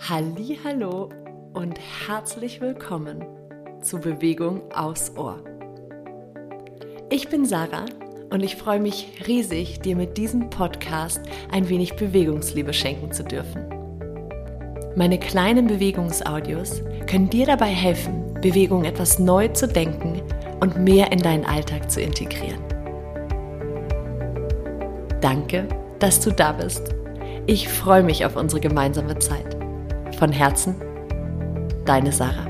Hallo und herzlich willkommen zu Bewegung aufs Ohr. Ich bin Sarah und ich freue mich riesig, dir mit diesem Podcast ein wenig Bewegungsliebe schenken zu dürfen. Meine kleinen Bewegungsaudios können dir dabei helfen, Bewegung etwas neu zu denken und mehr in deinen Alltag zu integrieren. Danke, dass du da bist. Ich freue mich auf unsere gemeinsame Zeit. Von Herzen, deine Sarah.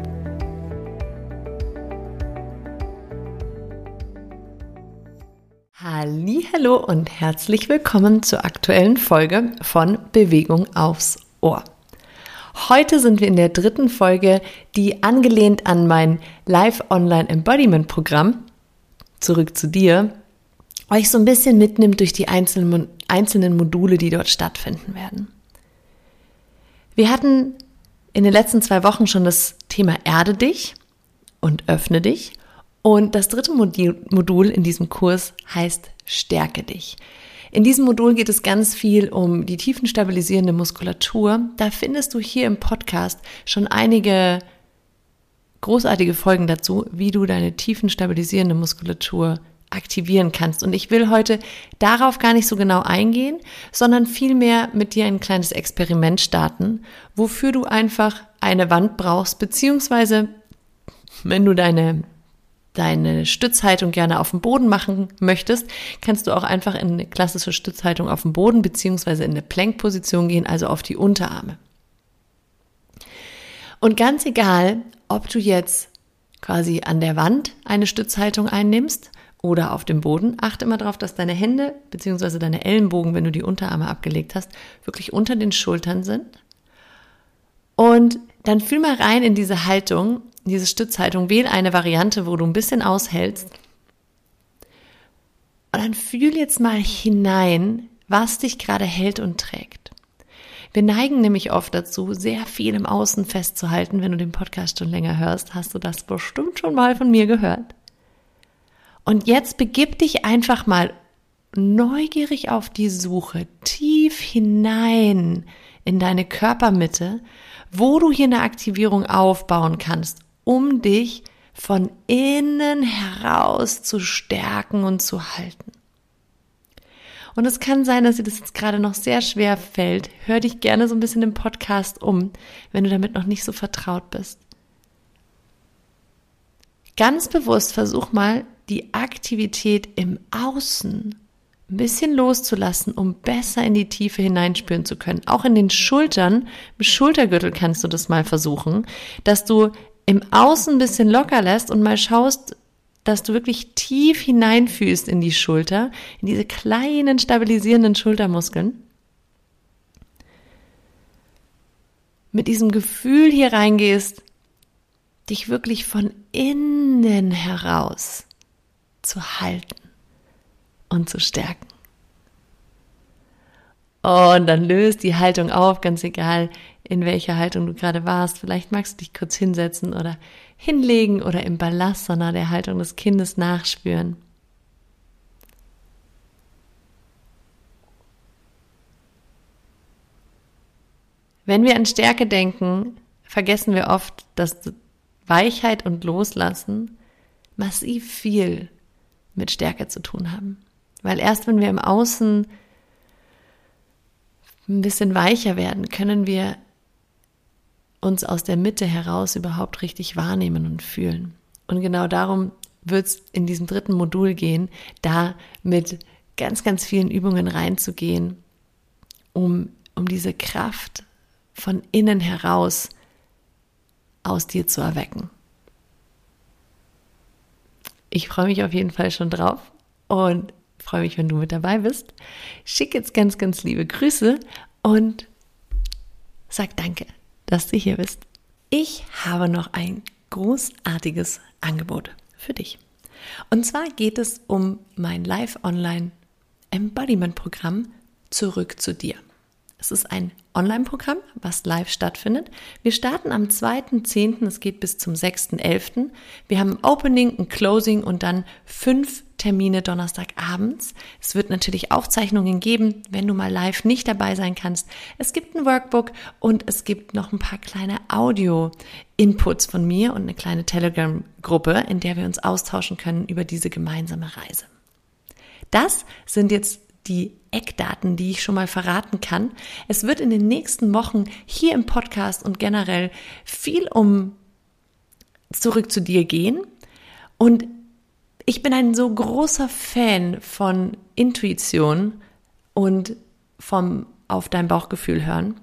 Hallo und herzlich willkommen zur aktuellen Folge von Bewegung aufs Ohr. Heute sind wir in der dritten Folge, die angelehnt an mein Live Online Embodiment Programm zurück zu dir euch so ein bisschen mitnimmt durch die einzelnen, einzelnen Module, die dort stattfinden werden. Wir hatten in den letzten zwei Wochen schon das Thema Erde dich und öffne dich. Und das dritte Modul in diesem Kurs heißt Stärke dich. In diesem Modul geht es ganz viel um die tiefenstabilisierende Muskulatur. Da findest du hier im Podcast schon einige großartige Folgen dazu, wie du deine tiefenstabilisierende Muskulatur aktivieren kannst. Und ich will heute darauf gar nicht so genau eingehen, sondern vielmehr mit dir ein kleines Experiment starten, wofür du einfach eine Wand brauchst, beziehungsweise wenn du deine deine Stützhaltung gerne auf dem Boden machen möchtest, kannst du auch einfach in eine klassische Stützhaltung auf dem Boden beziehungsweise in eine Plankposition gehen, also auf die Unterarme. Und ganz egal, ob du jetzt quasi an der Wand eine Stützhaltung einnimmst oder auf dem Boden. Achte immer darauf, dass deine Hände bzw. deine Ellenbogen, wenn du die Unterarme abgelegt hast, wirklich unter den Schultern sind. Und dann fühl mal rein in diese Haltung, diese Stützhaltung. Wähl eine Variante, wo du ein bisschen aushältst. Und dann fühl jetzt mal hinein, was dich gerade hält und trägt. Wir neigen nämlich oft dazu, sehr viel im Außen festzuhalten. Wenn du den Podcast schon länger hörst, hast du das bestimmt schon mal von mir gehört. Und jetzt begib dich einfach mal neugierig auf die Suche, tief hinein in deine Körpermitte, wo du hier eine Aktivierung aufbauen kannst, um dich von innen heraus zu stärken und zu halten. Und es kann sein, dass dir das jetzt gerade noch sehr schwer fällt. Hör dich gerne so ein bisschen im Podcast um, wenn du damit noch nicht so vertraut bist. Ganz bewusst versuch mal, die Aktivität im Außen ein bisschen loszulassen, um besser in die Tiefe hineinspüren zu können. Auch in den Schultern, im Schultergürtel kannst du das mal versuchen, dass du im Außen ein bisschen locker lässt und mal schaust, dass du wirklich tief hineinfühlst in die Schulter, in diese kleinen stabilisierenden Schultermuskeln. Mit diesem Gefühl hier reingehst, dich wirklich von innen heraus zu halten und zu stärken. Und dann löst die Haltung auf, ganz egal, in welcher Haltung du gerade warst. Vielleicht magst du dich kurz hinsetzen oder hinlegen oder im Balasana der Haltung des Kindes nachspüren. Wenn wir an Stärke denken, vergessen wir oft, dass Weichheit und Loslassen massiv viel mit Stärke zu tun haben. Weil erst wenn wir im Außen ein bisschen weicher werden, können wir uns aus der Mitte heraus überhaupt richtig wahrnehmen und fühlen. Und genau darum wird es in diesem dritten Modul gehen, da mit ganz, ganz vielen Übungen reinzugehen, um, um diese Kraft von innen heraus aus dir zu erwecken. Ich freue mich auf jeden Fall schon drauf und freue mich, wenn du mit dabei bist. Schick jetzt ganz, ganz liebe Grüße und sag danke, dass du hier bist. Ich habe noch ein großartiges Angebot für dich. Und zwar geht es um mein Live-Online Embodiment-Programm Zurück zu dir. Es ist ein Online-Programm, was live stattfindet. Wir starten am 2.10., es geht bis zum 6.11. Wir haben ein Opening, ein Closing und dann fünf Termine Donnerstagabends. Es wird natürlich Aufzeichnungen geben, wenn du mal live nicht dabei sein kannst. Es gibt ein Workbook und es gibt noch ein paar kleine Audio-Inputs von mir und eine kleine Telegram-Gruppe, in der wir uns austauschen können über diese gemeinsame Reise. Das sind jetzt die Eckdaten, die ich schon mal verraten kann. Es wird in den nächsten Wochen hier im Podcast und generell viel um zurück zu dir gehen. Und ich bin ein so großer Fan von Intuition und vom auf dein Bauchgefühl hören,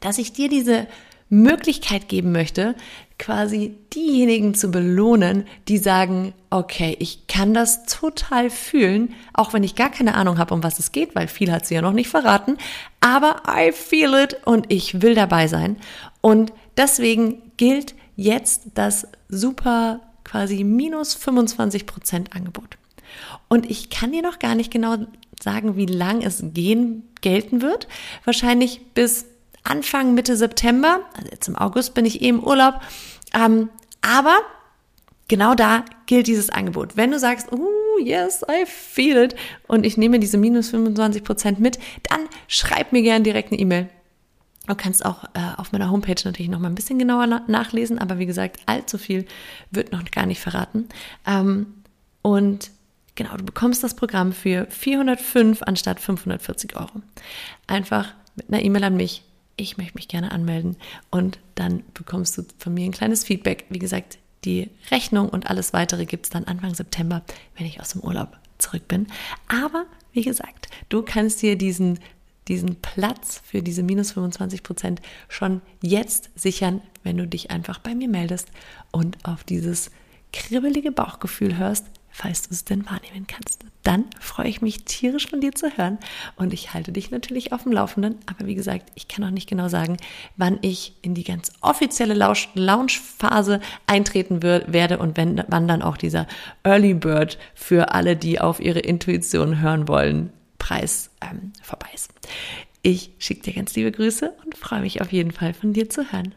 dass ich dir diese Möglichkeit geben möchte, quasi diejenigen zu belohnen, die sagen, okay, ich kann das total fühlen, auch wenn ich gar keine Ahnung habe, um was es geht, weil viel hat sie ja noch nicht verraten, aber I feel it und ich will dabei sein. Und deswegen gilt jetzt das super quasi minus 25 Prozent Angebot. Und ich kann dir noch gar nicht genau sagen, wie lang es gehen, gelten wird. Wahrscheinlich bis Anfang, Mitte September. Also jetzt im August bin ich eh im Urlaub. Ähm, aber genau da gilt dieses Angebot. Wenn du sagst, oh yes, I feel it und ich nehme diese minus 25 Prozent mit, dann schreib mir gerne direkt eine E-Mail Du kannst auch äh, auf meiner Homepage natürlich noch mal ein bisschen genauer na nachlesen, aber wie gesagt, allzu viel wird noch gar nicht verraten. Ähm, und genau, du bekommst das Programm für 405 anstatt 540 Euro. Einfach mit einer E-Mail an mich. Ich möchte mich gerne anmelden und dann bekommst du von mir ein kleines Feedback. Wie gesagt, die Rechnung und alles weitere gibt es dann Anfang September, wenn ich aus dem Urlaub zurück bin. Aber wie gesagt, du kannst dir diesen diesen Platz für diese minus 25 Prozent schon jetzt sichern, wenn du dich einfach bei mir meldest und auf dieses kribbelige Bauchgefühl hörst, falls du es denn wahrnehmen kannst. Dann freue ich mich tierisch von dir zu hören und ich halte dich natürlich auf dem Laufenden. Aber wie gesagt, ich kann auch nicht genau sagen, wann ich in die ganz offizielle Launch-Phase eintreten werde und wenn, wann dann auch dieser Early Bird für alle, die auf ihre Intuition hören wollen, Preis ähm, vorbei ist. Ich schicke dir ganz liebe Grüße und freue mich auf jeden Fall von dir zu hören.